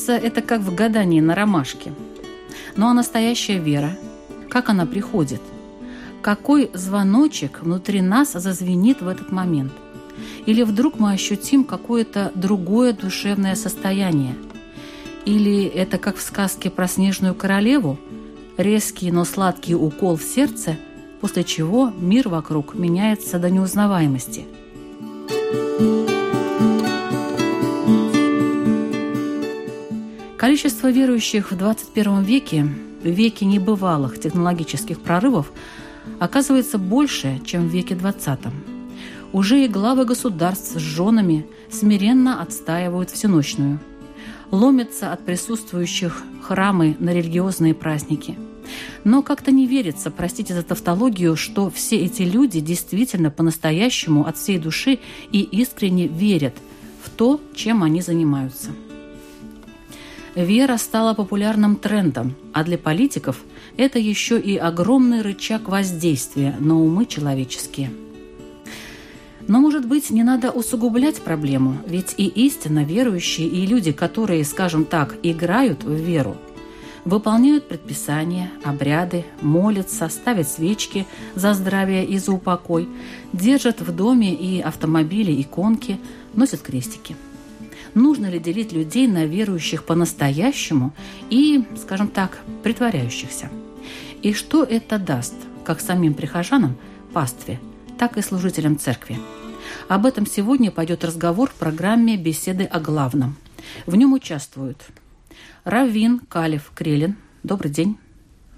Кажется, это как в гадании на ромашке. Ну а настоящая вера, как она приходит? Какой звоночек внутри нас зазвенит в этот момент? Или вдруг мы ощутим какое-то другое душевное состояние? Или это как в сказке про снежную королеву? Резкий, но сладкий укол в сердце, после чего мир вокруг меняется до неузнаваемости – Количество верующих в 21 веке, в веке небывалых технологических прорывов, оказывается больше, чем в веке 20. Уже и главы государств с женами смиренно отстаивают всеночную. Ломятся от присутствующих храмы на религиозные праздники – но как-то не верится, простите за тавтологию, что все эти люди действительно по-настоящему от всей души и искренне верят в то, чем они занимаются. Вера стала популярным трендом, а для политиков это еще и огромный рычаг воздействия на умы человеческие. Но, может быть, не надо усугублять проблему, ведь и истинно верующие, и люди, которые, скажем так, играют в веру – выполняют предписания, обряды, молятся, ставят свечки за здравие и за упокой, держат в доме и автомобиле иконки, носят крестики. Нужно ли делить людей на верующих по-настоящему и, скажем так, притворяющихся? И что это даст как самим прихожанам, пастве, так и служителям церкви? Об этом сегодня пойдет разговор в программе «Беседы о главном». В нем участвуют Раввин Калев Крелин. Добрый день.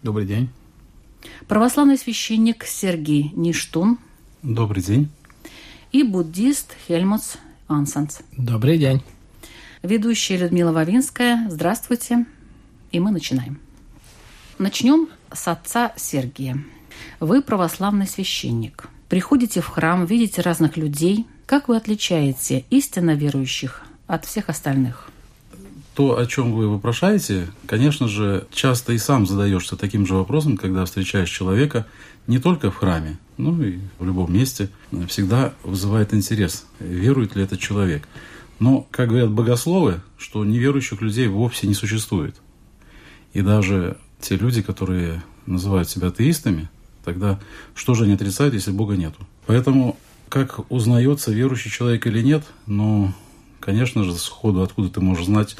Добрый день. Православный священник Сергей Ништун. Добрый день. И буддист Хельмутс Ансанс. Добрый день. Ведущая Людмила Вавинская. Здравствуйте. И мы начинаем. Начнем с отца Сергия. Вы православный священник. Приходите в храм, видите разных людей. Как вы отличаете истинно верующих от всех остальных? то, о чем вы вопрошаете, конечно же, часто и сам задаешься таким же вопросом, когда встречаешь человека не только в храме, ну и в любом месте, всегда вызывает интерес, верует ли этот человек. Но, как говорят богословы, что неверующих людей вовсе не существует. И даже те люди, которые называют себя атеистами, тогда что же они отрицают, если Бога нету? Поэтому, как узнается, верующий человек или нет, ну, конечно же, сходу откуда ты можешь знать,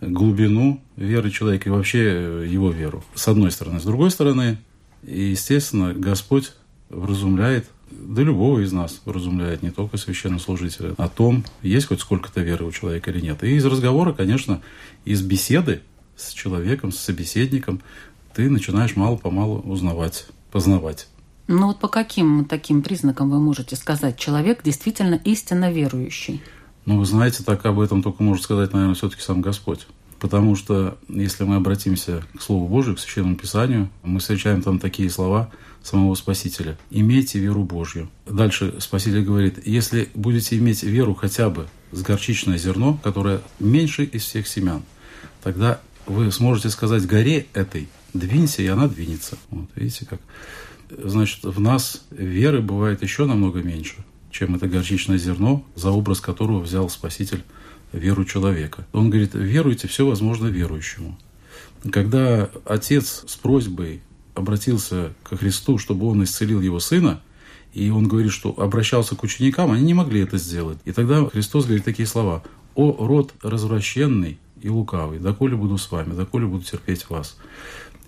глубину веры человека и вообще его веру. С одной стороны. С другой стороны, естественно, Господь вразумляет, да любого из нас вразумляет, не только священнослужителя, о том, есть хоть сколько-то веры у человека или нет. И из разговора, конечно, из беседы с человеком, с собеседником, ты начинаешь мало-помалу узнавать, познавать. Ну вот по каким таким признакам вы можете сказать, человек действительно истинно верующий? Ну, вы знаете, так об этом только может сказать, наверное, все-таки сам Господь. Потому что, если мы обратимся к Слову Божию, к Священному Писанию, мы встречаем там такие слова самого Спасителя. «Имейте веру Божью». Дальше Спаситель говорит, если будете иметь веру хотя бы с горчичное зерно, которое меньше из всех семян, тогда вы сможете сказать горе этой, двинься, и она двинется. Вот, видите как? Значит, в нас веры бывает еще намного меньше чем это горчичное зерно, за образ которого взял Спаситель веру человека. Он говорит, веруйте все возможно верующему. Когда отец с просьбой обратился ко Христу, чтобы он исцелил его сына, и он говорит, что обращался к ученикам, они не могли это сделать. И тогда Христос говорит такие слова. «О род развращенный и лукавый, доколе буду с вами, доколе буду терпеть вас».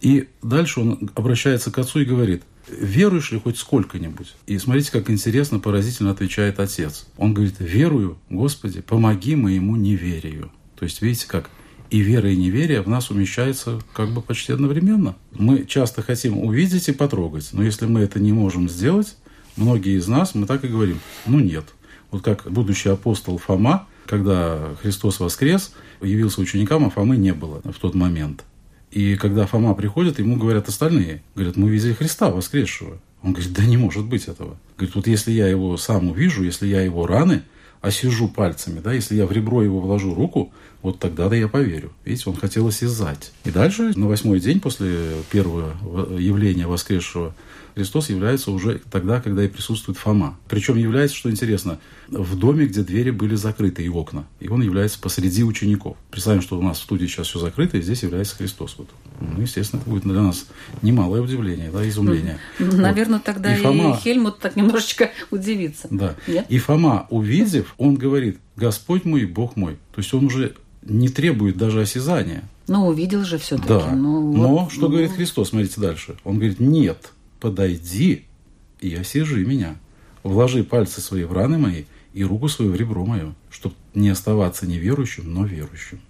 И дальше он обращается к отцу и говорит, веруешь ли хоть сколько-нибудь? И смотрите, как интересно, поразительно отвечает отец. Он говорит, верую, Господи, помоги моему неверию. То есть, видите, как и вера, и неверие в нас умещаются как бы почти одновременно. Мы часто хотим увидеть и потрогать, но если мы это не можем сделать, многие из нас, мы так и говорим, ну нет. Вот как будущий апостол Фома, когда Христос воскрес, явился ученикам, а Фомы не было в тот момент. И когда Фома приходит, ему говорят остальные, говорят, мы видели Христа воскресшего. Он говорит, да не может быть этого. Говорит, вот если я его сам увижу, если я его раны осижу пальцами, да, если я в ребро его вложу руку, вот тогда-то я поверю. Видите, он хотел осязать. И дальше, на восьмой день после первого явления воскресшего Христос является уже тогда, когда и присутствует Фома. Причем является, что интересно, в доме, где двери были закрыты и окна. И он является посреди учеников. Представим, что у нас в студии сейчас все закрыто, и здесь является Христос. Вот. Ну, естественно, это будет для нас немалое удивление, да, изумление. Наверное, вот. тогда и, Фома, и Хельмут так немножечко удивится. Да. Нет? И Фома, увидев, он говорит, Господь мой, Бог мой. То есть он уже не требует даже осязания. Ну, увидел же все-таки. Да. Ну, Но вот, что ну... говорит Христос? Смотрите дальше. Он говорит, нет, подойди и осижи меня. Вложи пальцы свои в раны мои и руку свою в ребро мое, чтобы не оставаться неверующим, но верующим.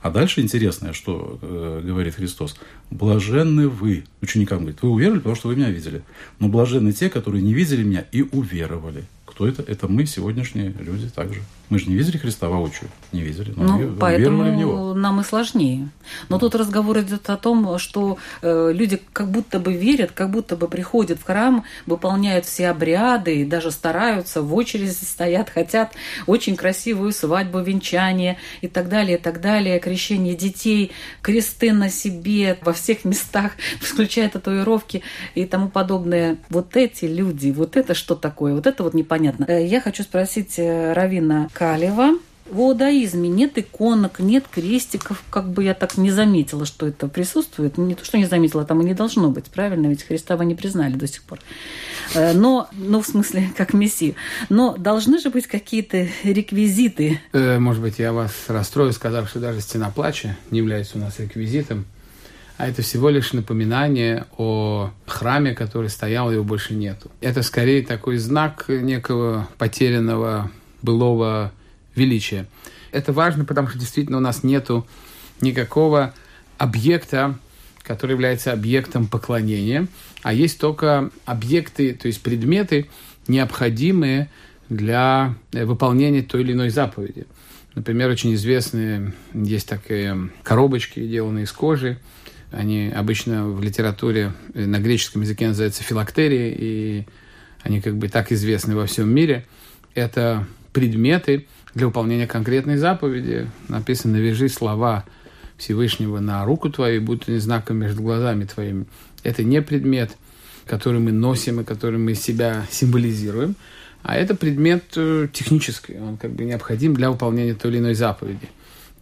А дальше интересное, что э, говорит Христос. Блаженны вы, ученикам говорит, вы уверовали, потому что вы меня видели. Но блаженны те, которые не видели меня и уверовали. Кто это? Это мы, сегодняшние люди, также. Мы же не видели Христа воочию, не видели, но ну, поэтому в Него. нам и сложнее. Но тут разговор идет о том, что э, люди как будто бы верят, как будто бы приходят в храм, выполняют все обряды, и даже стараются, в очереди стоят, хотят очень красивую свадьбу, венчание и так далее, и так далее, крещение детей, кресты на себе во всех местах, включая татуировки и тому подобное. Вот эти люди, вот это что такое? Вот это вот непонятно. Э, я хочу спросить э, Равина Калева. В иудаизме нет иконок, нет крестиков, как бы я так не заметила, что это присутствует. Не то, что не заметила, там и не должно быть, правильно? Ведь Христа вы не признали до сих пор. Э, но, ну, в смысле, как Мессию. Но должны же быть какие-то реквизиты. Может быть, я вас расстрою, сказав, что даже стена плача не является у нас реквизитом, а это всего лишь напоминание о храме, который стоял, его больше нету. Это скорее такой знак некого потерянного былого величия. Это важно, потому что действительно у нас нету никакого объекта, который является объектом поклонения, а есть только объекты, то есть предметы, необходимые для выполнения той или иной заповеди. Например, очень известные есть такие коробочки, сделанные из кожи. Они обычно в литературе на греческом языке называются филактерии, и они как бы так известны во всем мире. Это предметы для выполнения конкретной заповеди. Написано «Вяжи слова Всевышнего на руку твою, будто не знаком между глазами твоими». Это не предмет, который мы носим и который мы себя символизируем, а это предмет э, технический, он как бы необходим для выполнения той или иной заповеди.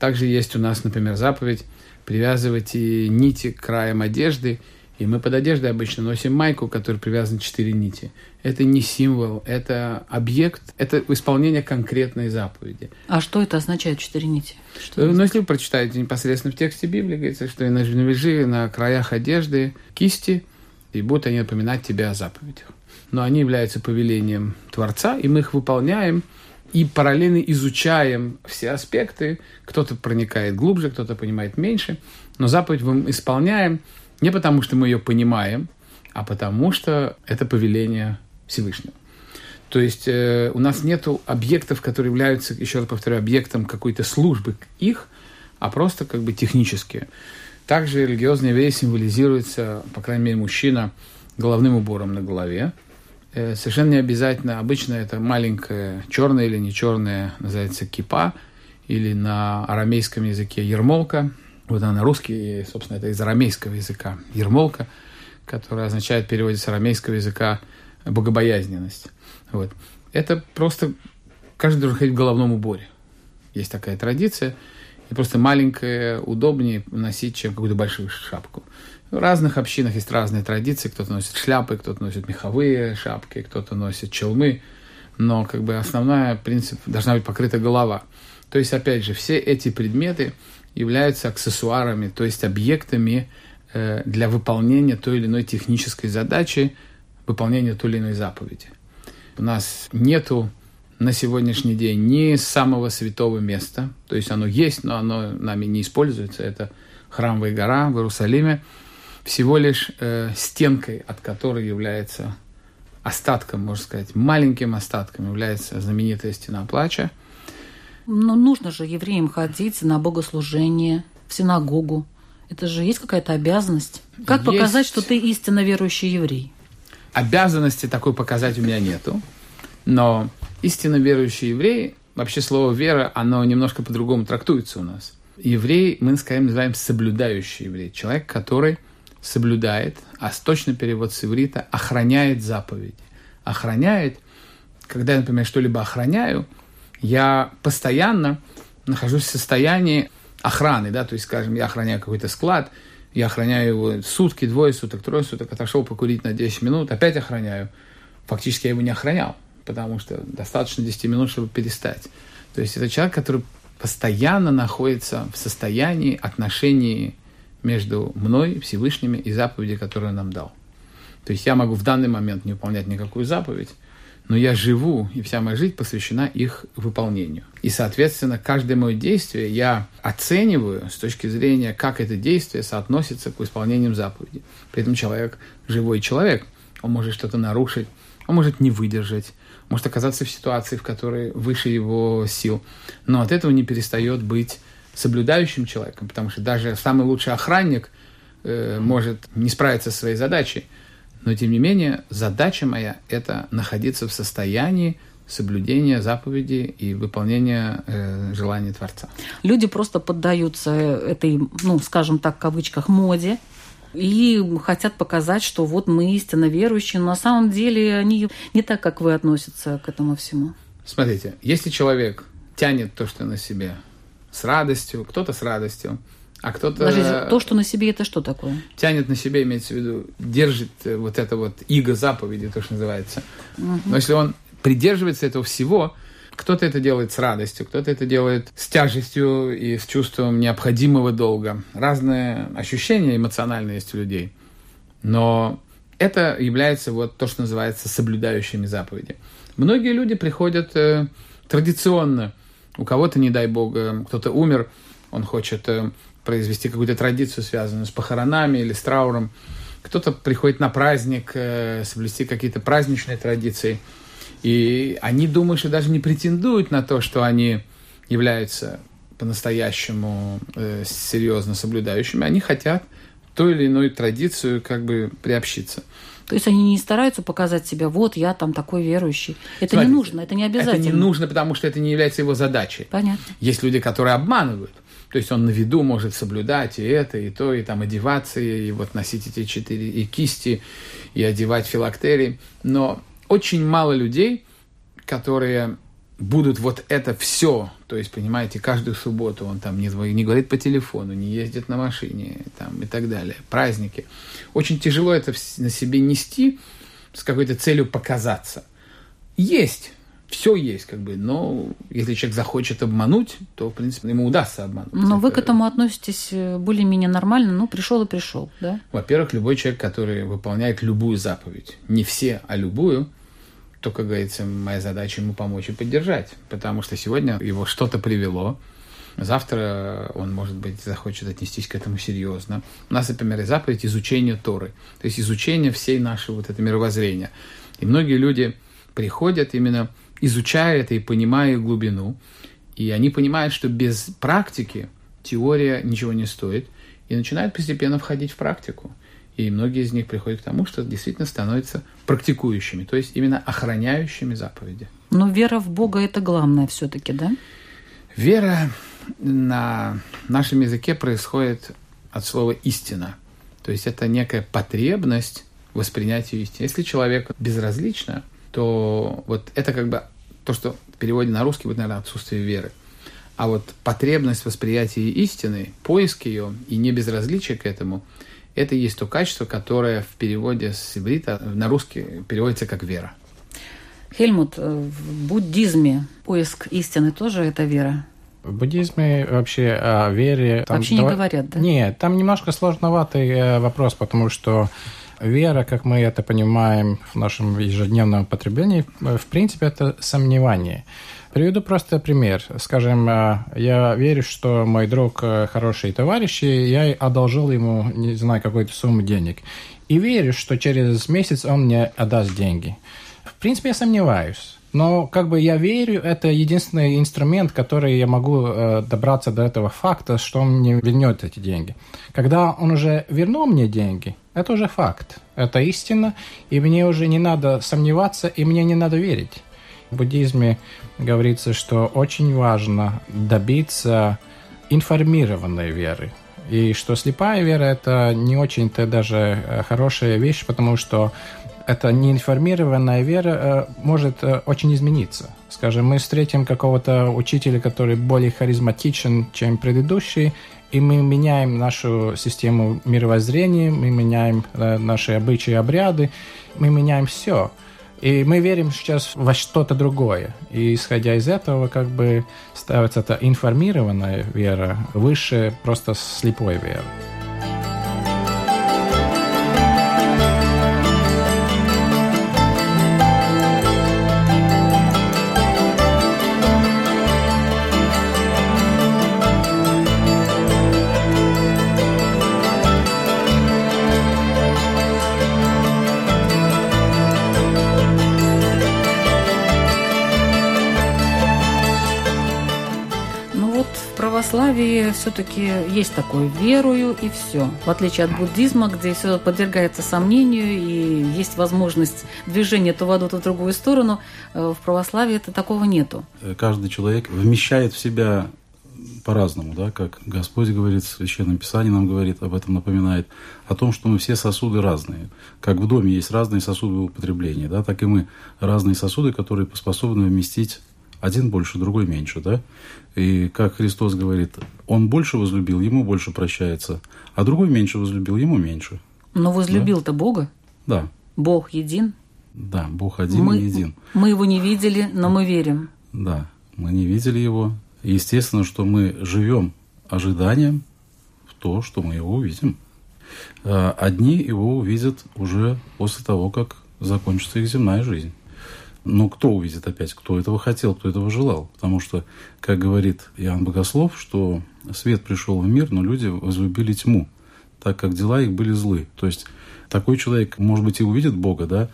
Также есть у нас, например, заповедь привязывать нити к краям одежды – и мы под одеждой обычно носим майку, к которой привязаны четыре нити. Это не символ, это объект, это исполнение конкретной заповеди. А что это означает четыре нити? Что ну, если вы прочитаете непосредственно в тексте Библии, говорится, что и навяжи на краях одежды кисти, и будут они напоминать тебе о заповедях. Но они являются повелением Творца, и мы их выполняем, и параллельно изучаем все аспекты. Кто-то проникает глубже, кто-то понимает меньше, но заповедь мы исполняем – не потому, что мы ее понимаем, а потому, что это повеление Всевышнего. То есть э, у нас нет объектов, которые являются, еще раз повторю, объектом какой-то службы их, а просто как бы технические. Также религиозный еврей символизируется, по крайней мере, мужчина головным убором на голове. Э, совершенно не обязательно, обычно это маленькая черная или не черная, называется кипа, или на арамейском языке ермолка, вот она на русский, собственно, это из арамейского языка. Ермолка, которая означает в переводе с арамейского языка богобоязненность. Вот. Это просто каждый должен ходить в головном уборе. Есть такая традиция. И просто маленькое удобнее носить, чем какую-то большую шапку. В разных общинах есть разные традиции. Кто-то носит шляпы, кто-то носит меховые шапки, кто-то носит челмы. Но как бы основной принцип должна быть покрыта голова. То есть, опять же, все эти предметы являются аксессуарами, то есть объектами э, для выполнения той или иной технической задачи, выполнения той или иной заповеди. У нас нету на сегодняшний день ни самого святого места, то есть оно есть, но оно нами не используется, это храмовая гора в Иерусалиме, всего лишь э, стенкой, от которой является остатком, можно сказать, маленьким остатком является знаменитая стена плача. Но нужно же евреям ходить на богослужение, в синагогу. Это же есть какая-то обязанность. Как есть... показать, что ты истинно верующий еврей? Обязанности такой показать у меня нету. Но истинно верующий еврей, вообще слово «вера», оно немножко по-другому трактуется у нас. Еврей, мы, скажем, называем соблюдающий еврей. Человек, который соблюдает, а точный перевод с иврита охраняет заповеди. Охраняет, когда я, например, что-либо охраняю, я постоянно нахожусь в состоянии охраны, да, то есть, скажем, я охраняю какой-то склад, я охраняю его сутки, двое суток, трое суток, отошел покурить на 10 минут, опять охраняю. Фактически я его не охранял, потому что достаточно 10 минут, чтобы перестать. То есть это человек, который постоянно находится в состоянии отношений между мной, Всевышними и заповеди, которые он нам дал. То есть я могу в данный момент не выполнять никакую заповедь, но я живу, и вся моя жизнь посвящена их выполнению. И, соответственно, каждое мое действие я оцениваю с точки зрения, как это действие соотносится к исполнению заповеди. При этом человек живой человек, он может что-то нарушить, он может не выдержать, может оказаться в ситуации, в которой выше его сил, но от этого не перестает быть соблюдающим человеком, потому что даже самый лучший охранник э, может не справиться со своей задачей. Но, тем не менее, задача моя – это находиться в состоянии соблюдения заповедей и выполнения э, желаний Творца. Люди просто поддаются этой, ну, скажем так, в кавычках, моде, и хотят показать, что вот мы истинно верующие, но на самом деле они не так, как вы относятся к этому всему. Смотрите, если человек тянет то, что на себе, с радостью, кто-то с радостью, а кто-то... Подождите, то, что на себе, это что такое? Тянет на себе, имеется в виду, держит э, вот это вот иго заповеди, то, что называется. Угу. Но если он придерживается этого всего, кто-то это делает с радостью, кто-то это делает с тяжестью и с чувством необходимого долга. Разные ощущения эмоциональные есть у людей. Но это является вот то, что называется соблюдающими заповеди. Многие люди приходят э, традиционно у кого-то, не дай бог, э, кто-то умер, он хочет э, произвести какую-то традицию, связанную с похоронами или с трауром. Кто-то приходит на праздник, э, соблюсти какие-то праздничные традиции. И они думают, что даже не претендуют на то, что они являются по-настоящему э, серьезно соблюдающими. Они хотят ту или иную традицию как бы приобщиться. То есть они не стараются показать себя, вот я там такой верующий. Это Смотрите, не нужно, это не обязательно. Это не нужно, потому что это не является его задачей. Понятно. Есть люди, которые обманывают. То есть он на виду может соблюдать и это, и то, и там одеваться, и вот носить эти четыре и кисти, и одевать филактерии. Но очень мало людей, которые будут вот это все, то есть, понимаете, каждую субботу он там не, не говорит по телефону, не ездит на машине там, и так далее, праздники. Очень тяжело это на себе нести с какой-то целью показаться. Есть, все есть, как бы, но если человек захочет обмануть, то, в принципе, ему удастся обмануть. Но это... вы к этому относитесь э, более-менее нормально, ну, пришел и пришел, да? Во-первых, любой человек, который выполняет любую заповедь, не все, а любую – то, как говорится, моя задача ему помочь и поддержать. Потому что сегодня его что-то привело, Завтра он, может быть, захочет отнестись к этому серьезно. У нас, например, заповедь изучения Торы, то есть изучение всей нашей вот это мировоззрения. И многие люди приходят именно изучая это и понимая глубину, и они понимают, что без практики теория ничего не стоит, и начинают постепенно входить в практику. И многие из них приходят к тому, что действительно становятся практикующими, то есть именно охраняющими заповеди. Но вера в Бога – это главное все-таки, да? Вера на нашем языке происходит от слова «истина». То есть это некая потребность воспринятия истины. Если человек безразлично, то вот это как бы то, что в переводе на русский будет, наверное, отсутствие веры. А вот потребность восприятия истины, поиск ее и не безразличие к этому – это и есть то качество, которое в переводе с иврита на русский переводится как вера. Хельмут, в буддизме поиск истины тоже это вера? В буддизме вообще о вере... Там вообще не дав... говорят, да? Нет, там немножко сложноватый э, вопрос, потому что вера, как мы это понимаем в нашем ежедневном потреблении, э, в принципе, это сомневание. Приведу просто пример. Скажем, э, я верю, что мой друг хороший товарищ, и я одолжил ему, не знаю, какую-то сумму денег. И верю, что через месяц он мне отдаст деньги. В принципе, я сомневаюсь. Но как бы я верю, это единственный инструмент, который я могу э, добраться до этого факта, что он мне вернет эти деньги. Когда он уже вернул мне деньги, это уже факт, это истина, и мне уже не надо сомневаться, и мне не надо верить. Буддизме говорится, что очень важно добиться информированной веры. И что слепая вера – это не очень-то даже э, хорошая вещь, потому что эта неинформированная вера э, может э, очень измениться. Скажем, мы встретим какого-то учителя, который более харизматичен, чем предыдущий, и мы меняем нашу систему мировоззрения, мы меняем наши обычаи и обряды, мы меняем все. И мы верим сейчас во что-то другое. И исходя из этого, как бы ставится эта информированная вера выше просто слепой веры. Православии все-таки есть такое «верую» и все. В отличие от буддизма, где все подвергается сомнению и есть возможность движения то в одну, то в другую сторону, э, в православии это такого нету. Каждый человек вмещает в себя по-разному, да, как Господь говорит, в Священном Писании нам говорит, об этом напоминает, о том, что мы все сосуды разные. Как в доме есть разные сосуды употребления, да, так и мы разные сосуды, которые способны вместить один больше, другой меньше, да? И как Христос говорит, он больше возлюбил, ему больше прощается, а другой меньше возлюбил, ему меньше. Но возлюбил-то да? Бога? Да. Бог един? Да, Бог один мы, и един. Мы его не видели, но мы верим. Да, мы не видели его. Естественно, что мы живем ожиданием в то, что мы его увидим. А одни его увидят уже после того, как закончится их земная жизнь. Но кто увидит опять, кто этого хотел, кто этого желал? Потому что, как говорит Иоанн Богослов, что свет пришел в мир, но люди возлюбили тьму, так как дела их были злы. То есть такой человек, может быть, и увидит Бога, да,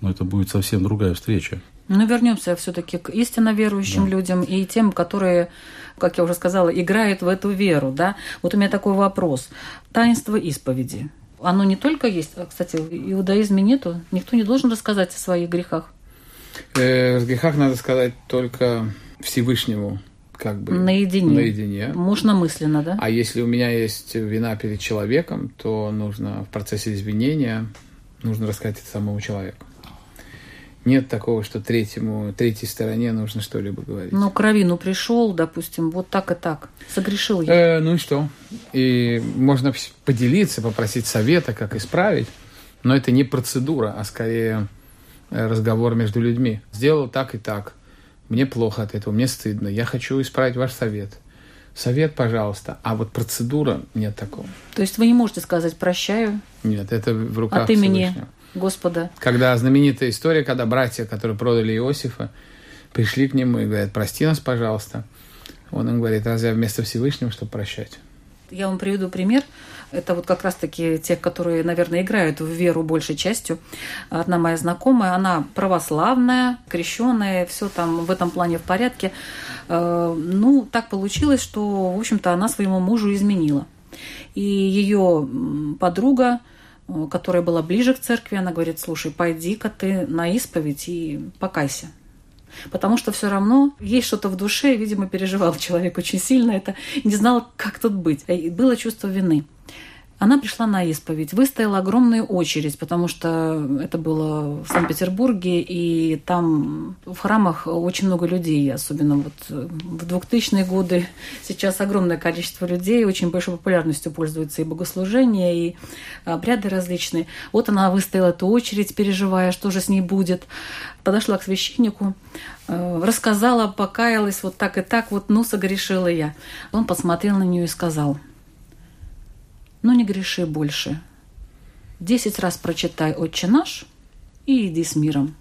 но это будет совсем другая встреча. Ну, вернемся все-таки к истинно верующим да. людям и тем, которые, как я уже сказала, играют в эту веру. Да? Вот у меня такой вопрос. Таинство исповеди. Оно не только есть, а, кстати, в иудаизме нету. Никто не должен рассказать о своих грехах. Э, в грехах надо сказать только Всевышнему, как бы наедине. наедине. Можно мысленно, да? А если у меня есть вина перед человеком, то нужно в процессе извинения нужно рассказать это самому человеку. Нет такого, что третьему, третьей стороне нужно что-либо говорить. Ну, к равину пришел, допустим, вот так и так. Согрешил я. Э, ну и что? И можно поделиться, попросить совета, как исправить. Но это не процедура, а скорее разговор между людьми. Сделал так и так. Мне плохо от этого, мне стыдно. Я хочу исправить ваш совет. Совет, пожалуйста. А вот процедура нет такого. То есть вы не можете сказать «прощаю»? Нет, это в руках От имени Всевышнего. Господа. Когда знаменитая история, когда братья, которые продали Иосифа, пришли к нему и говорят «прости нас, пожалуйста». Он им говорит «разве я вместо Всевышнего, чтобы прощать?» Я вам приведу пример. Это вот как раз-таки тех, которые, наверное, играют в веру большей частью. Одна моя знакомая, она православная, крещенная, все там в этом плане в порядке. Э, ну, так получилось, что, в общем-то, она своему мужу изменила. И ее подруга, э, которая была ближе к церкви, она говорит, слушай, пойди-ка ты на исповедь и покайся. Потому что все равно есть что-то в душе, видимо, переживал человек очень сильно это, не знал, как тут быть. И было чувство вины. Она пришла на исповедь, выстояла огромную очередь, потому что это было в Санкт-Петербурге, и там в храмах очень много людей, особенно вот в 2000-е годы. Сейчас огромное количество людей, очень большой популярностью пользуются и богослужения, и обряды различные. Вот она выстояла эту очередь, переживая, что же с ней будет. Подошла к священнику, э, рассказала, покаялась, вот так и так, вот, ну, согрешила я. Он посмотрел на нее и сказал – но не греши больше. Десять раз прочитай «Отче наш» и иди с миром.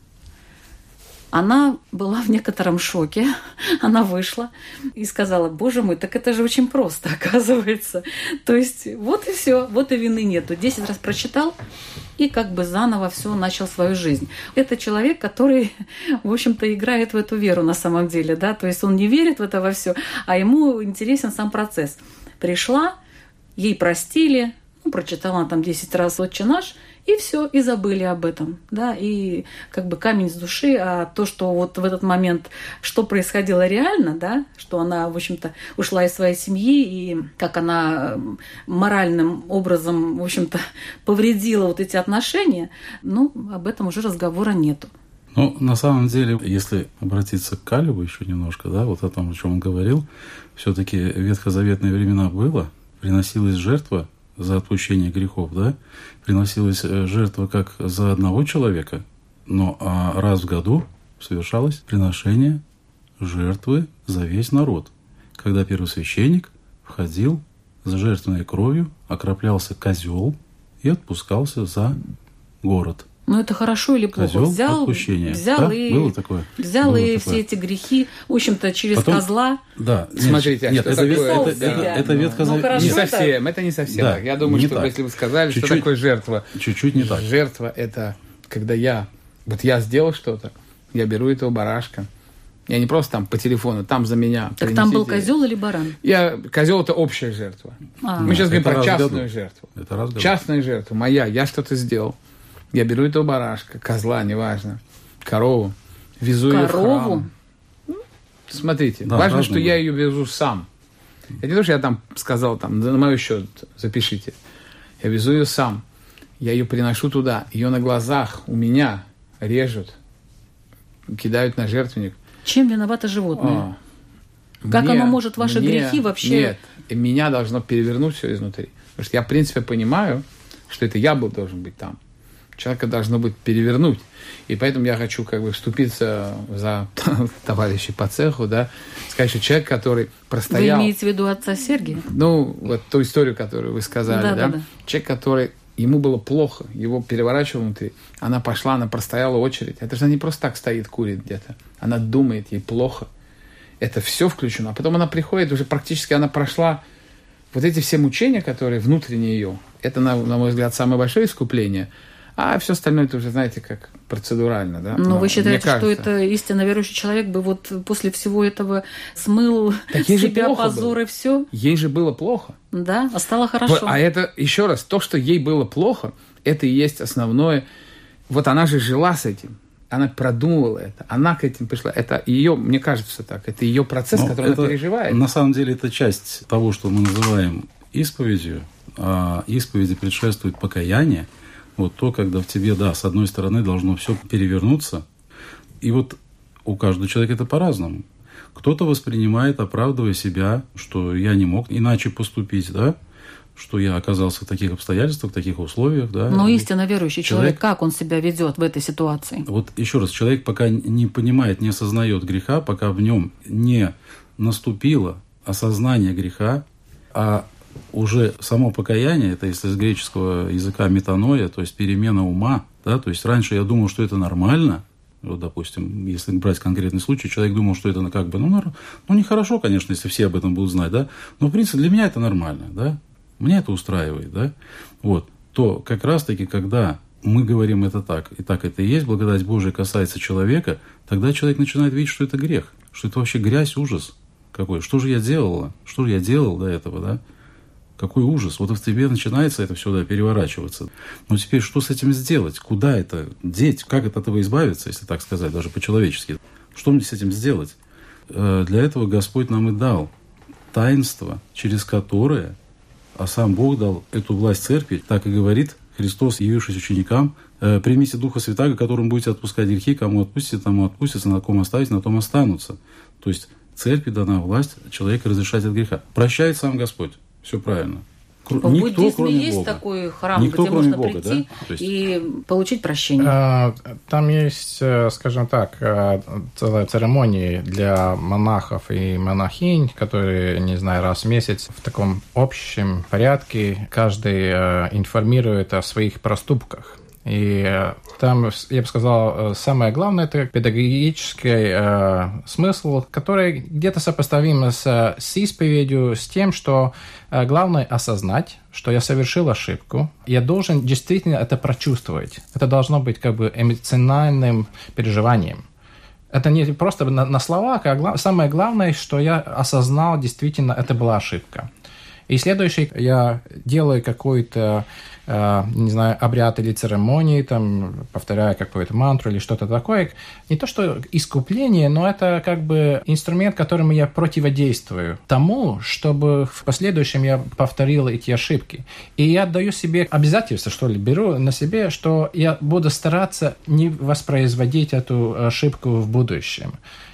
Она была в некотором шоке. Она вышла и сказала, боже мой, так это же очень просто, оказывается. То есть вот и все, вот и вины нету. Десять раз прочитал и как бы заново все начал свою жизнь. Это человек, который, в общем-то, играет в эту веру на самом деле, да, то есть он не верит в это во все, а ему интересен сам процесс. Пришла, ей простили, ну, прочитала там 10 раз «Отче наш», и все, и забыли об этом, да, и как бы камень с души, а то, что вот в этот момент, что происходило реально, да, что она, в общем-то, ушла из своей семьи, и как она моральным образом, в общем-то, повредила вот эти отношения, ну, об этом уже разговора нету. Ну, на самом деле, если обратиться к Калибу еще немножко, да, вот о том, о чем он говорил, все-таки ветхозаветные времена было, приносилась жертва за отпущение грехов, да, приносилась э, жертва как за одного человека, но а раз в году совершалось приношение жертвы за весь народ, когда первосвященник входил за жертвенной кровью, окроплялся козел и отпускался за город. Ну это хорошо или плохо? Козел взял, отпущения. взял да? и было такое. взял было и такое. все эти грехи, в общем-то, через Потом, козла. Да, Смотрите, а нет, что это, такое? это, Это- это, это Ну, ветхозавет- хорошо. Не совсем, это не совсем Да, так. Я думаю, что так. если вы сказали, что Чуть-чуть. такое жертва, Чуть-чуть не так. Жертва – это когда я, вот я сделал что-то, я беру этого барашка, я не просто там по телефону, там за меня. Так там был принесите. козел или баран? Я, козел – это общая жертва. А. Мы сейчас говорим про частную году. жертву. Это раз. Частная жертва, моя, я что-то сделал. Я беру этого барашка, козла, неважно, корову, везу ее в Корову? храм. Смотрите, Да, важно, что я ее везу сам. Это не то, что я там сказал, там, на мой счет запишите. Я везу ее сам. Я ее приношу туда. Ее на глазах у меня режут, кидают на жертвенник. Чем виновато животное? А, Как оно может ваши грехи вообще- Нет, меня должно перевернуть все изнутри. Потому что я, в принципе, понимаю, что это я был должен быть там. Человека должно быть перевернуть. И поэтому я хочу как бы вступиться за товарищей по цеху, да, сказать, что человек, который Вы простоял... имеете в виду отца Сергия? Ну, вот ту историю, которую вы сказали, Да, да? да. Человек, который ему было плохо, его переворачивало внутри. Она пошла, она простояла очередь. Это же она не просто так стоит, курит где-то. Она думает, ей плохо. Это все включено. А потом она приходит, уже практически она прошла вот эти все мучения, которые внутренние ее. Это, на, на мой взгляд, самое большое искупление. А все остальное это уже, знаете, как процедурально, да? Но Но вы мне считаете, что кажется- это истинно верующий человек бы вот после всего этого смыл Так ей же себя плохо позор было. и все? Ей же было плохо. Да, а стало хорошо. Вот, А это, еще раз, то, что ей было плохо, это и есть основное. Вот она же жила с этим. Она продумывала это. Она к этим пришла. Это ее, мне кажется так, это ее процесс, Но который Ну, это, она переживает. На самом деле это часть того, что мы называем исповедью. А исповеди предшествует покаяние. Вот то, когда в тебе, да, с одной стороны должно все перевернуться. И вот у каждого человека это по-разному. Кто-то воспринимает, оправдывая себя, что я не мог иначе поступить, да, что я оказался в таких обстоятельствах, в таких условиях, да. Но истинно верующий человек, человек- как он себя ведет в этой ситуации? вот еще раз, человек пока не понимает, не осознает греха, пока в нем не наступило осознание греха, а уже само покаяние, это если с греческого языка метаноя, то есть перемена ума, да, то есть раньше я думал, что это нормально, вот, допустим, если брать конкретный случай, человек думал, что это как бы, ну, ну, нехорошо, конечно, если все об этом будут знать, да, но, в принципе, для меня это нормально, да, меня это устраивает, да, вот, то как раз-таки, когда мы говорим это так, и так это и есть, благодать Божия касается человека, тогда человек начинает видеть, что это грех, что это вообще грязь, ужас какой, что же я делала, что же я делал до этого, да, какой ужас. Вот в тебе начинается это все да, переворачиваться. Но теперь что с этим сделать? Куда это деть? Как от этого избавиться, если так сказать, даже по-человечески? Что мне с этим сделать? Э, Для этого Господь нам и дал таинство, через которое а сам Бог дал эту власть церкви, так и говорит Христос, явившись ученикам, «Э, примите Духа Святаго, которым будете отпускать грехи, кому отпустите, тому отпустятся, на ком оставите, на том останутся. То есть церкви дана власть человека разрешать от греха. Прощает сам Господь. Все правильно. В Никто, буддизме есть Бога. такой храм, Никто, где можно Бога, прийти да? есть... и получить прощение? А, там есть, э, скажем так, э, целая церемония для монахов и монахинь, которые, не знаю, раз в месяц в таком общем порядке каждый э, информирует о своих проступках. И э, там, я бы сказал, э, самое главное – это педагогический э, смысл, который где-то сопоставим с, с исповедью, с тем, что э, главное осознать, что я совершил ошибку. Я должен действительно это прочувствовать. Это должно быть как бы эмоциональным переживанием. Это не просто на, на словах, а гла- самое главное, что я осознал, действительно, это была ошибка. И следующий, я делаю какой-то Э, не знаю, обряд или церемонии, там, повторяя какую-то мантру или что-то такое. Не то, что искупление, но это как бы инструмент, которым я противодействую тому, чтобы в последующем я повторил эти ошибки. И я даю себе обязательство, что ли, беру на себе, что я буду стараться не воспроизводить эту ошибку в будущем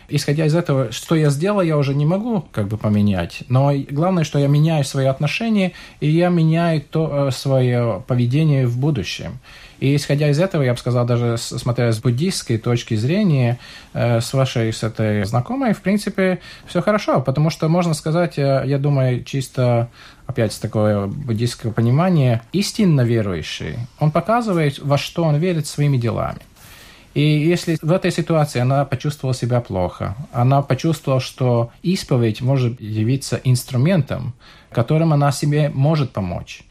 исходя из этого, что я сделал, я уже не могу как бы поменять. Но главное, что я меняю свои отношения, и я меняю то, э, свое поведение в будущем. И исходя из этого, я бы сказал, даже смотря с буддийской точки зрения, э, с вашей, с этой знакомой, в принципе, все хорошо, потому что можно сказать, э, я думаю, чисто опять с такое буддийского понимания, истинно верующий, он показывает, во что он верит своими делами. И если в этой ситуации она почувствовала себя плохо, она почувствовала, что исповедь может явиться инструментом, которым она себе может помочь.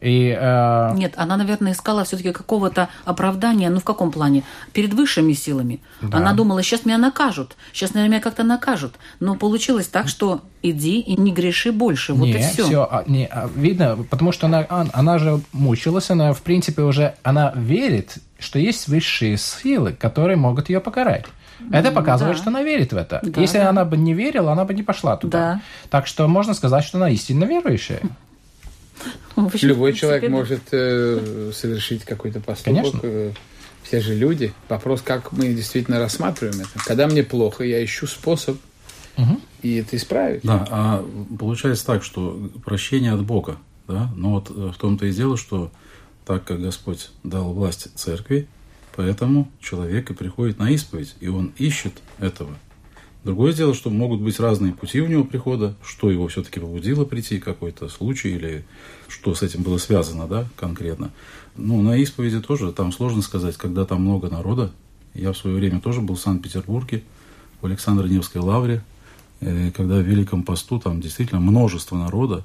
И, э... Нет, она, наверное, искала все-таки какого-то оправдания. Ну, в каком плане? Перед высшими силами. Да. Она думала, сейчас меня накажут, сейчас, наверное, меня как-то накажут. Но получилось так, что иди и не греши больше. Вот не, и все. все а, не, а, видно, потому что она, она же мучилась, она, в принципе, уже она верит, что есть высшие силы, которые могут ее покарать. Это показывает, да. что она верит в это. Да, Если да. она бы не верила, она бы не пошла туда. Да. Так что можно сказать, что она истинно верующая. Любой человек может э, совершить какой-то поступок. Конечно. Э, все же люди. Вопрос, как мы действительно рассматриваем это. Когда мне плохо, я ищу способ угу. и это исправить. Да, а получается так, что прощение от Бога. Да? Но вот э, в том-то и дело, что так как Господь дал власть церкви, поэтому человек и приходит на исповедь, и он ищет этого. Другое дело, что могут быть разные пути у него прихода, что его все-таки побудило прийти, какой-то случай или что с этим было связано, да, конкретно. Ну, на исповеди тоже, там сложно сказать, когда там много народа. Я в свое время тоже был в Санкт-Петербурге, в Александро-Невской лавре, э, когда в Великом посту там действительно множество народа,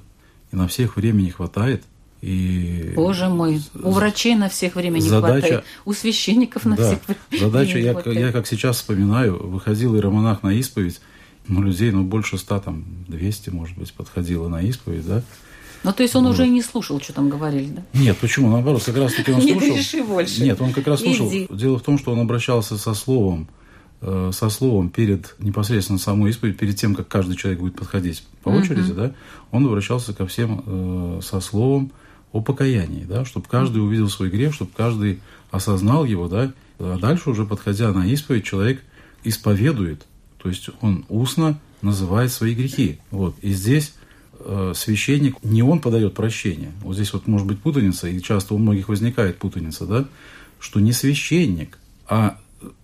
и на всех времени хватает – и Боже мой, у врачей на всех время не задача, хватает, у священников на да, всех время Задача, я, я как сейчас вспоминаю, выходил иеромонах на исповедь, ну, людей, ну, больше ста, там, 200, может быть, подходило на исповедь, да. Ну, то есть он вот. уже и не слушал, что там говорили, да? Нет, почему? Наоборот, как раз таки он слушал. Не греши больше. Нет, он как раз слушал. Дело в том, что он обращался со словом, э, со словом перед непосредственно самой исповедь, перед тем, как каждый человек будет подходить по очереди, uh-huh. да, он обращался ко всем э, со словом, о покаянии, да, чтобы каждый увидел свой грех, чтобы каждый осознал его, да, а дальше уже подходя на исповедь, человек исповедует, то есть он устно называет свои грехи. Вот. И здесь э, священник, не он подает прощение, вот здесь вот может быть путаница, и часто у многих возникает путаница, да, что не священник, а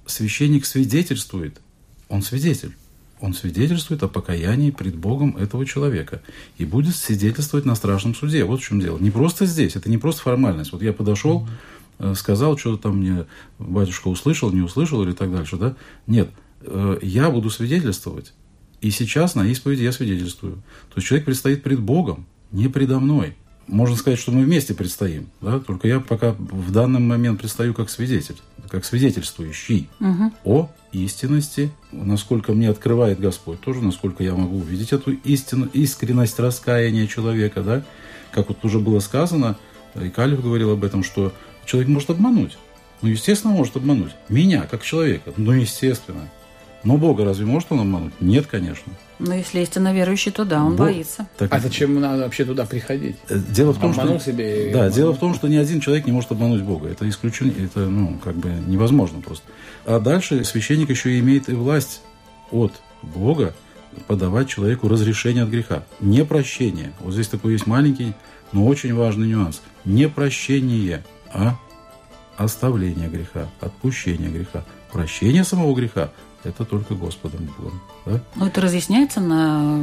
священник свидетельствует, он свидетель он свидетельствует о покаянии пред Богом этого человека и будет свидетельствовать на страшном суде. Вот в чем дело. Не просто здесь, это не просто формальность. Вот я подошел, э, сказал, что-то там мне батюшка услышал, не услышал или так дальше. Да? Нет, э, я буду свидетельствовать. И сейчас на исповеди я свидетельствую. То есть человек предстоит пред Богом, не предо мной можно сказать, что мы вместе предстоим, да? только я пока в данный момент предстаю как свидетель, как свидетельствующий угу. о истинности, насколько мне открывает Господь тоже, насколько я могу увидеть эту истину, искренность раскаяния человека, да? как вот уже было сказано, и Калиф говорил об этом, что человек может обмануть. Ну, естественно, может обмануть. Меня, как человека. Ну, естественно. Но Бога разве может он обмануть? Нет, конечно. Но если истинно верующий, то да, он Бог- боится. Так, А зачем надо вообще туда приходить? э, дело в том, Обманул что... себе Да, обманул. дело в том, что ни один человек не может обмануть Бога. Это исключение, это, ну, как бы невозможно просто. А дальше священник еще имеет и власть от Бога подавать человеку разрешение от греха. Не прощение. Вот здесь такой есть маленький, но очень важный нюанс. Не прощение, а оставление греха, отпущение греха. Прощение самого греха – это только Господом Богом. Да? Ну, это разъясняется на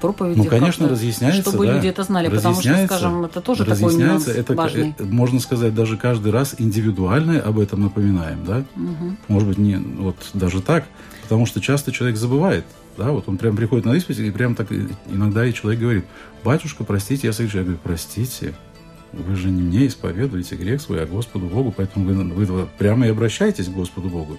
проповеди. Ну, конечно, разъясняется, Чтобы да. люди это знали, потому что, скажем, это тоже такой нюанс это, важный. э, можно сказать, даже каждый раз индивидуально об этом напоминаем, да? Может быть, не вот даже так, потому что часто человек забывает, да, вот он прям приходит на исповедь, и прям так иногда и человек говорит, батюшка, простите, я согрешил. Я говорю, простите, вы же не мне исповедуете грех свой, а Господу Богу, поэтому вы, вы прямо и обращаетесь к Господу Богу.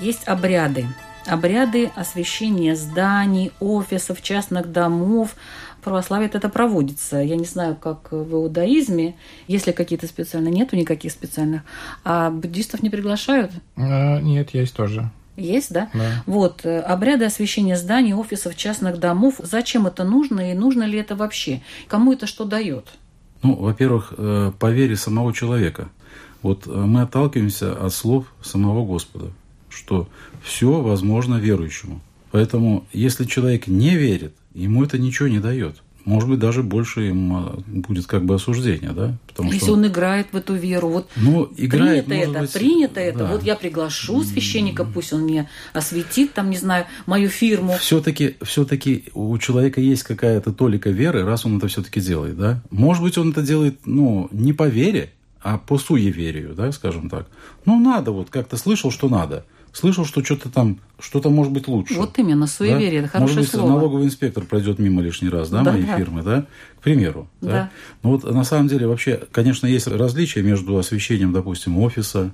Есть обряды. Обряды освящения зданий, офисов, частных домов. В православии это проводится. Я не знаю, как в иудаизме, если какие-то специальные, нету никаких специальных. А буддистов не приглашают? Э, Нет, есть тоже. Есть, да? Да. Вот, э, обряды освящения зданий, офисов, частных домов. Зачем это нужно и нужно ли это вообще? Кому это что дает? Ну, во-первых, э, по вере самого человека. Вот э, мы отталкиваемся от слов самого Господа, что все возможно верующему. Поэтому, если человек не верит, ему это ничего не дает. Может быть, даже больше им а, будет как бы осуждение, да? Потому Если что, он играет в эту веру, вот ну, играет, принято это, быть, принято это. да. Вот я приглашу священника, пусть он мне осветит, там, не знаю, мою фирму. Все-таки, все-таки у человека есть какая-то толика веры, раз он это все-таки делает, да? Может быть, он это делает, ну, не по вере, а по суеверию, да, скажем так. Ну, надо, вот как-то слышал, что надо. Слышал, что что-то там, что-то может быть лучше. Вот именно, суеверие, это хорошее Может быть, слово. налоговый инспектор пройдет мимо лишний раз, да, Да, моей да. фирмы, да, к примеру. Да. Да. Ну вот на самом деле вообще, конечно, есть различия между освещением, допустим, офиса,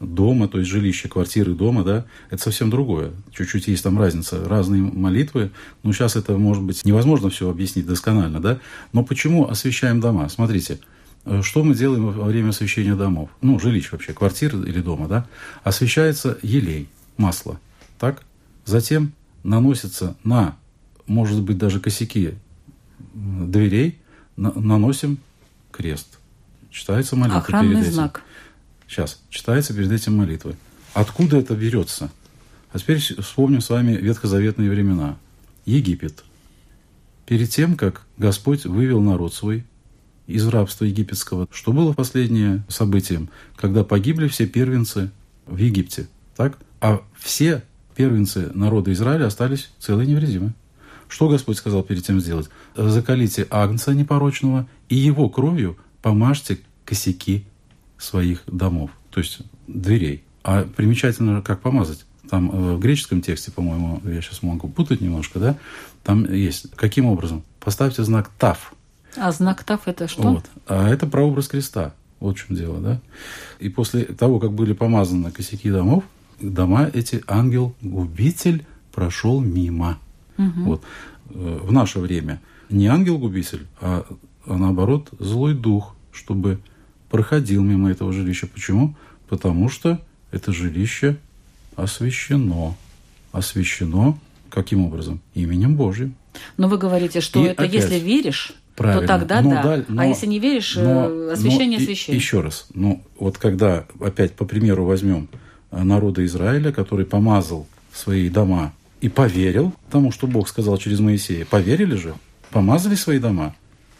дома, то есть жилища, квартиры, дома, да, это совсем другое. Чуть-чуть есть там разница. Разные молитвы. Ну, сейчас это, может быть, невозможно все объяснить досконально, да. Но почему освещаем дома? Смотрите, что мы делаем во время освещения домов? Ну, жилищ вообще, квартиры или дома, да. Освещается елей, масло, так? Затем наносится на, может быть, даже косяки дверей, на- наносим крест. Читается молитва Охранный перед этим. знак. Сейчас, читается перед этим молитвы. Откуда это берется? А теперь вспомним с вами ветхозаветные времена. Египет. Перед тем, как Господь вывел народ свой из рабства египетского, что было последнее событием, когда погибли все первенцы в Египте, так? А все первенцы народа Израиля остались целые и невредимы. Что Господь сказал перед тем сделать? Закалите агнца непорочного и его кровью помажьте косяки своих домов, то есть дверей. А примечательно, как помазать. Там э, в греческом тексте, по-моему, я сейчас могу путать немножко, да, там есть. Каким образом? Поставьте знак ТАФ. А знак ТАФ это что? Вот. А это прообраз креста. Вот в чем дело, да? И после того, как были помазаны косяки домов, дома эти ангел-губитель прошел мимо. Вот. Э, В наше время не ангел-губитель, а, а наоборот злой дух, чтобы проходил мимо этого жилища. Почему? Потому что это жилище освящено. Освящено каким образом? Именем Божьим. Но вы говорите, что И это опять. если веришь, Правильно. то тогда Но да. даль- а но- если не веришь, э, но- освящение но и- освящение. Еще раз. Ну, вот когда, опять по примеру возьмем э, народа Израиля, который помазал свои дома и поверил тому, что Бог сказал через Моисея. Поверили же? Помазали свои дома.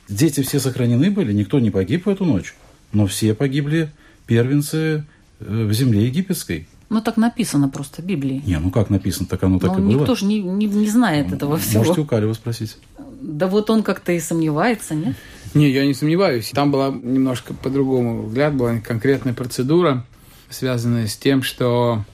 Дети все сохранены были, никто не погиб в эту ночь. Но все погибли первенцы э, в земле египетской. Ну так написано просто в Библии. Не, ну как написано, так оно так Но и было. никто же не, не, не знает этого всего. Можете у Калева спросить. Да вот он как-то и сомневается, нет? Не, я не сомневаюсь. Там была немножко по-другому взгляд, была конкретная процедура, связанная с тем, что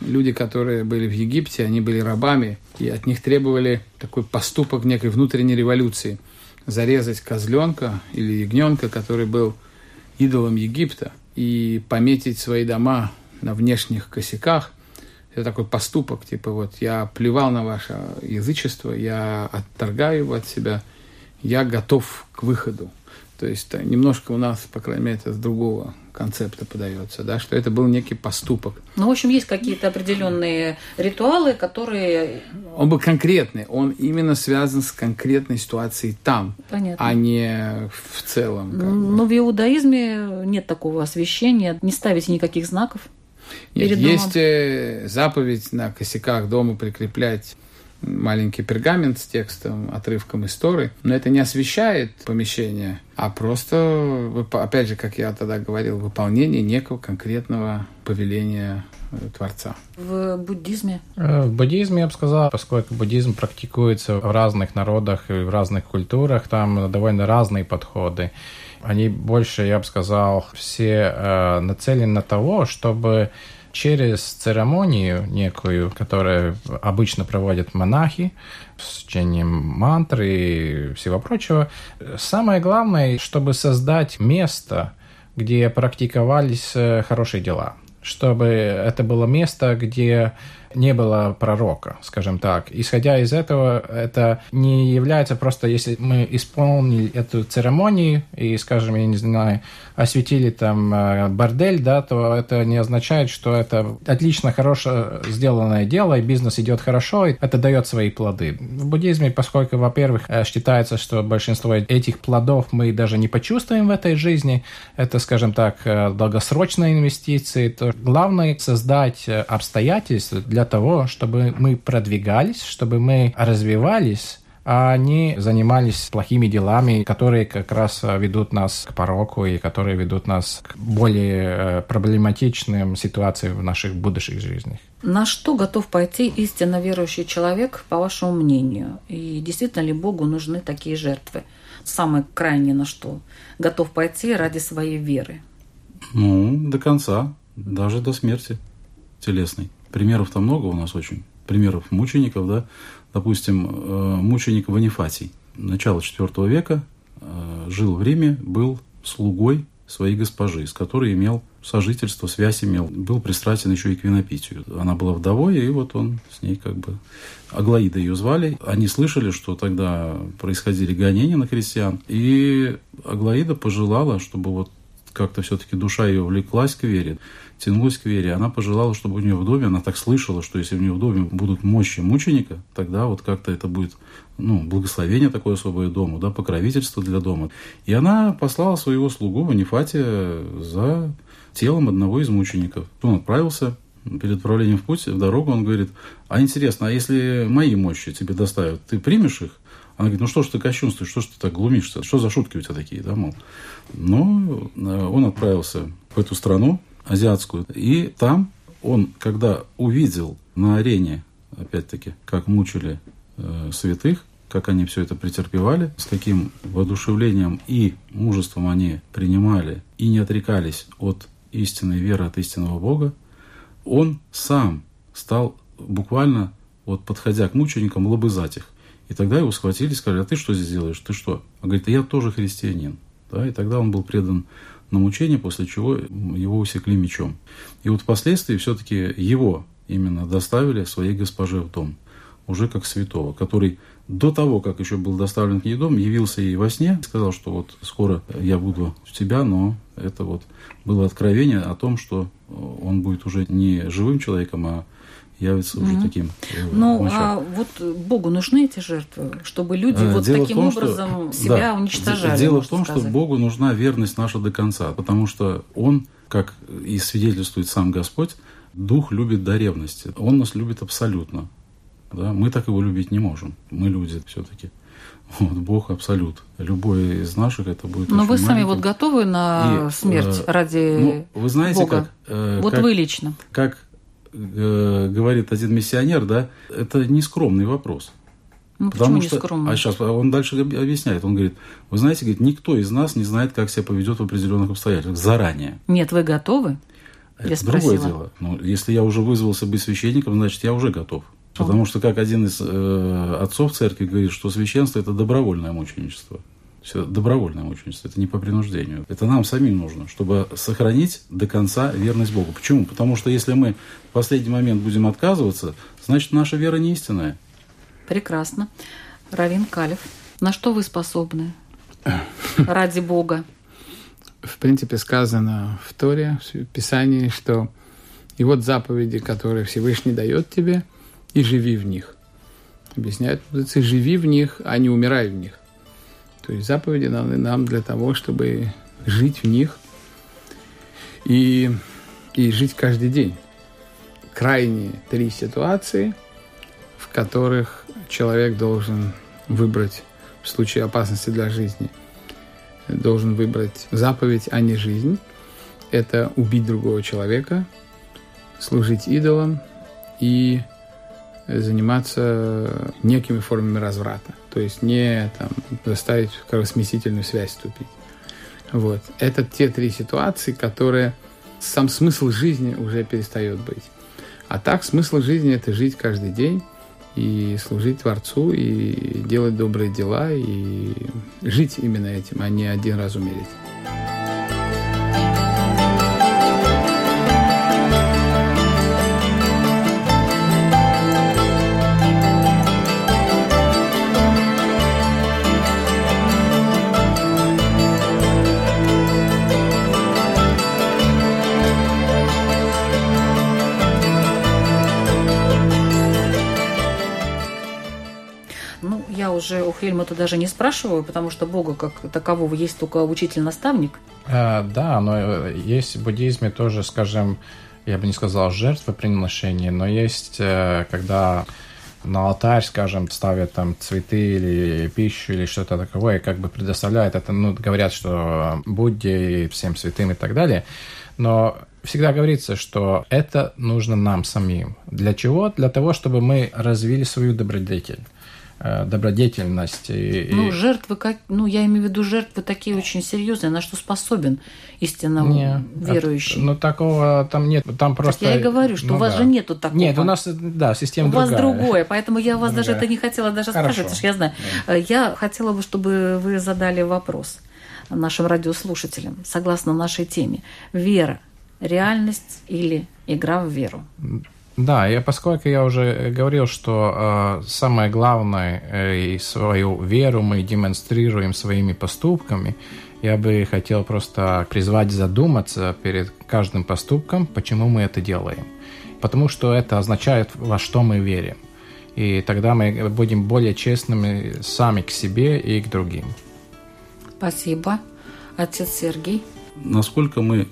люди, которые были в Египте, они были рабами, и от них требовали такой поступок некой внутренней революции. Зарезать козленка или ягненка, который был идолом Египта, и пометить свои дома на внешних косяках. Это такой поступок, типа вот я плевал на ваше язычество, я отторгаю его от себя, я готов к выходу. То есть немножко у нас, по крайней мере, это с другого концепта подается, да, что это был некий поступок. Ну, в общем, есть какие-то определенные ритуалы, которые... Он был конкретный, он именно связан с конкретной ситуацией там, Понятно. а не в целом. Но бы. в иудаизме нет такого освящения, не ставите никаких знаков. Нет, перед есть домом. заповедь на косяках дома прикреплять маленький пергамент с текстом, отрывком истории, но это не освещает помещение, а просто, опять же, как я тогда говорил, выполнение некого конкретного повеления э, Творца. В буддизме? Э, в буддизме, я бы сказал, поскольку буддизм практикуется в разных народах и в разных культурах, там довольно разные подходы. Они больше, я бы сказал, все э, нацелены на того, чтобы через церемонию некую, которую обычно проводят монахи с чтением мантры и всего прочего, самое главное, чтобы создать место, где практиковались э, хорошие дела, чтобы это было место, где не было пророка, скажем так. Исходя из этого, это не является просто, если мы исполнили эту церемонию и, скажем, я не знаю, осветили там э, бордель, да, то это не означает, что это отлично, хорошее сделанное дело, и бизнес идет хорошо, и это дает свои плоды. В буддизме, поскольку, во-первых, э, считается, что большинство этих плодов мы даже не почувствуем в этой жизни, это, скажем так, э, долгосрочные инвестиции, то главное создать обстоятельства для того, чтобы мы продвигались, чтобы мы развивались, а они занимались плохими делами, которые как раз э, ведут нас к пороку и которые ведут нас к более э, проблематичным ситуациям в наших будущих жизнях. На что готов пойти истинно верующий человек, по вашему мнению? И действительно ли Богу нужны такие жертвы? Самое крайнее на что готов пойти ради своей веры? Ну, до конца, даже до смерти телесной. Примеров-то много у нас очень. Примеров мучеников, да, Допустим, э, мученик Ванифатий, начало IV века, э, жил в Риме, был слугой своей госпожи, с которой имел сожительство, связь имел. Был пристрастен еще и к винопитию. Она была вдовой, и вот он с ней как бы... Аглаида ее звали. Они слышали, что тогда происходили гонения на христиан. И Аглаида пожелала, чтобы вот как-то все-таки душа ее влеклась к вере тянулась к вере. Она пожелала, чтобы у нее в доме, она так слышала, что если у нее в доме будут мощи мученика, тогда вот как-то это будет ну, благословение такое особое дому, да, покровительство для дома. И она послала своего слугу Ванифатия за телом одного из мучеников. Он отправился перед отправлением в путь, в дорогу, он говорит, а интересно, а если мои мощи тебе доставят, ты примешь их? Она говорит, ну что ж ты кощунствуешь, что ж ты так глумишься, что за шутки у тебя такие, да, мол. Но э, он отправился в эту страну, азиатскую. И там он, когда увидел на арене, опять-таки, как мучили э, святых, как они все это претерпевали, с каким воодушевлением и мужеством они принимали и не отрекались от истинной веры, от истинного Бога, он сам стал буквально, вот подходя к мученикам, лобызать их. И тогда его схватили и сказали, а ты что здесь делаешь? Ты что? Он говорит, я тоже христианин. Да, и тогда он был предан на мучение, после чего его усекли мечом. И вот впоследствии все-таки его именно доставили своей госпоже в дом, уже как святого, который до того, как еще был доставлен к ней дом, явился ей во сне, сказал, что вот скоро я буду в тебя, но это вот было откровение о том, что он будет уже не живым человеком, а явится уже mm-hmm. таким. Э, ну, а вот Богу нужны эти жертвы, чтобы люди а, вот таким том, образом что, себя да, уничтожали. Дело в том, сказать. что Богу нужна верность наша до конца, потому что Он, как и свидетельствует сам Господь, Дух любит до ревности. Он нас любит абсолютно. Да? Мы так его любить не можем. Мы люди все-таки. Вот, Бог абсолют. Любой из наших это будет. Но вы сами вот готовы на и, смерть э, ради ну, вы знаете, Бога? Как, э, вот как, вы лично. Как э, говорит один миссионер, да, это не скромный вопрос. Ну, Потому что, скромный? а сейчас он дальше объясняет, он говорит, вы знаете, говорит, никто из нас не знает, как себя поведет в определенных обстоятельствах заранее. Нет, вы готовы? Это я другое дело. Ну, если я уже вызвался быть священником, значит, я уже готов. Потому что, как один из э, отцов церкви говорит, что священство – это добровольное мученичество. Это добровольная мученичество, это не по принуждению. Это нам самим нужно, чтобы сохранить до конца верность Богу. Почему? Потому что если мы в последний момент будем отказываться, значит наша вера не истинная. Прекрасно. Равин Калев, на что вы способны? Ради Бога. В принципе, сказано в Торе, в Писании, что и вот заповеди, которые Всевышний дает тебе, и живи в них. Объясняет мудрецы, живи в них, а не умирай в них. То есть заповеди даны нам для того, чтобы жить в них и, и жить каждый день. Крайние три ситуации, в которых человек должен выбрать в случае опасности для жизни, должен выбрать заповедь, а не жизнь. Это убить другого человека, служить идолам и заниматься некими формами разврата. То есть не там, заставить кровосмесительную связь вступить. Вот. Это те три ситуации, которые сам смысл жизни уже перестает быть. А так смысл жизни – это жить каждый день и служить Творцу, и делать добрые дела, и жить именно этим, а не один раз умереть. Уже у Хельмута даже не спрашиваю, потому что Бога как такового есть только учитель-наставник. А, да, но э, есть в буддизме тоже, скажем, я бы не сказал жертвоприношение, но есть, э, когда на алтарь, скажем, ставят там цветы или пищу или что-то такое, как бы предоставляют это, ну, говорят, что Будде и всем святым и так далее, но всегда говорится, что это нужно нам самим. Для чего? Для того, чтобы мы развили свою добродетель. Э, добродетельность. И, ну, жертвы, как, ну, я имею в виду жертвы такие очень серьезные, на что способен истинно не, верующий. От, ну, такого там нет, там просто... Так я и говорю, что ну, у вас да. же нету такого. Нет, у нас, да, система У другая. вас другое, поэтому я вас даже это не хотела даже Хорошо. спрашивать, потому что я знаю. Да. Э, я хотела бы, чтобы вы задали вопрос нашим радиослушателям, согласно нашей теме. Вера – реальность или игра в веру? Да, я, поскольку я уже говорил, что э, самое главное э, и свою веру мы демонстрируем своими поступками, я бы хотел просто призвать задуматься перед каждым поступком, почему мы это делаем. Потому что это означает, во что мы верим. И тогда мы будем более честными сами к себе и к другим. Спасибо. Отец Сергей. Насколько мы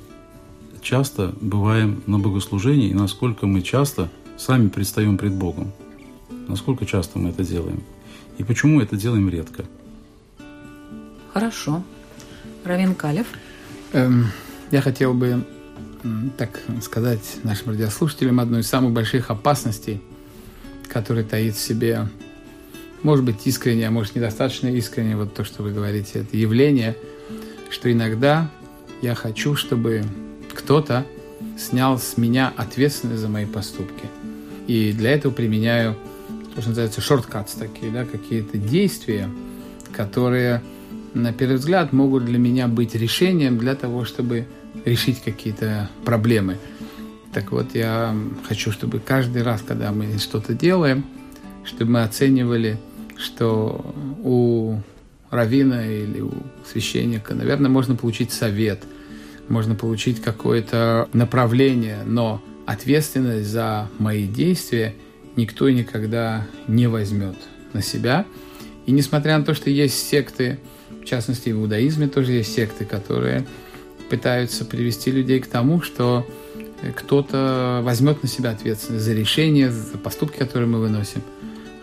часто бываем на богослужении и насколько мы часто сами предстаем пред Богом. Насколько часто мы это делаем. И почему это делаем редко. Хорошо. Равин Калев. Эм, я хотел бы, так сказать, нашим радиослушателям одну из самых больших опасностей, которая таит в себе, может быть, искренне, а может, недостаточно искренне, вот то, что вы говорите, это явление, что иногда я хочу, чтобы кто-то снял с меня ответственность за мои поступки. И для этого применяю то, что называется шорткатс такие, да, какие-то действия, которые, на первый взгляд, могут для меня быть решением для того, чтобы решить какие-то проблемы. Так вот, я хочу, чтобы каждый раз, когда мы что-то делаем, чтобы мы оценивали, что у равина или у священника, наверное, можно получить совет – можно получить какое-то направление, но ответственность за мои действия никто и никогда не возьмет на себя. И несмотря на то, что есть секты, в частности, в иудаизме тоже есть секты, которые пытаются привести людей к тому, что кто-то возьмет на себя ответственность за решения, за поступки, которые мы выносим.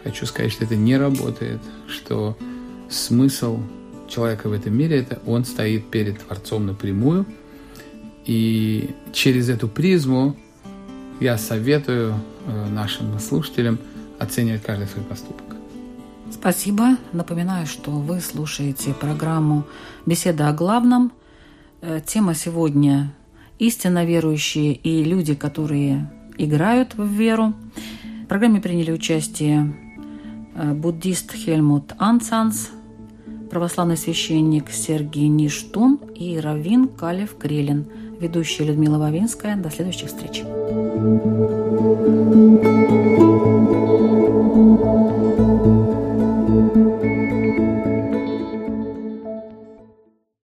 Хочу сказать, что это не работает, что смысл человека в этом мире – это он стоит перед Творцом напрямую – и через эту призму я советую э, нашим слушателям оценивать каждый свой поступок. Спасибо. Напоминаю, что вы слушаете программу «Беседа о главном». Э, тема сегодня – истинно верующие и люди, которые играют в веру. В программе приняли участие э, буддист Хельмут Ансанс, православный священник Сергей Ништун и Равин Калев Крелин. Ведущая Людмила Вавинская. До следующих встреч. thank you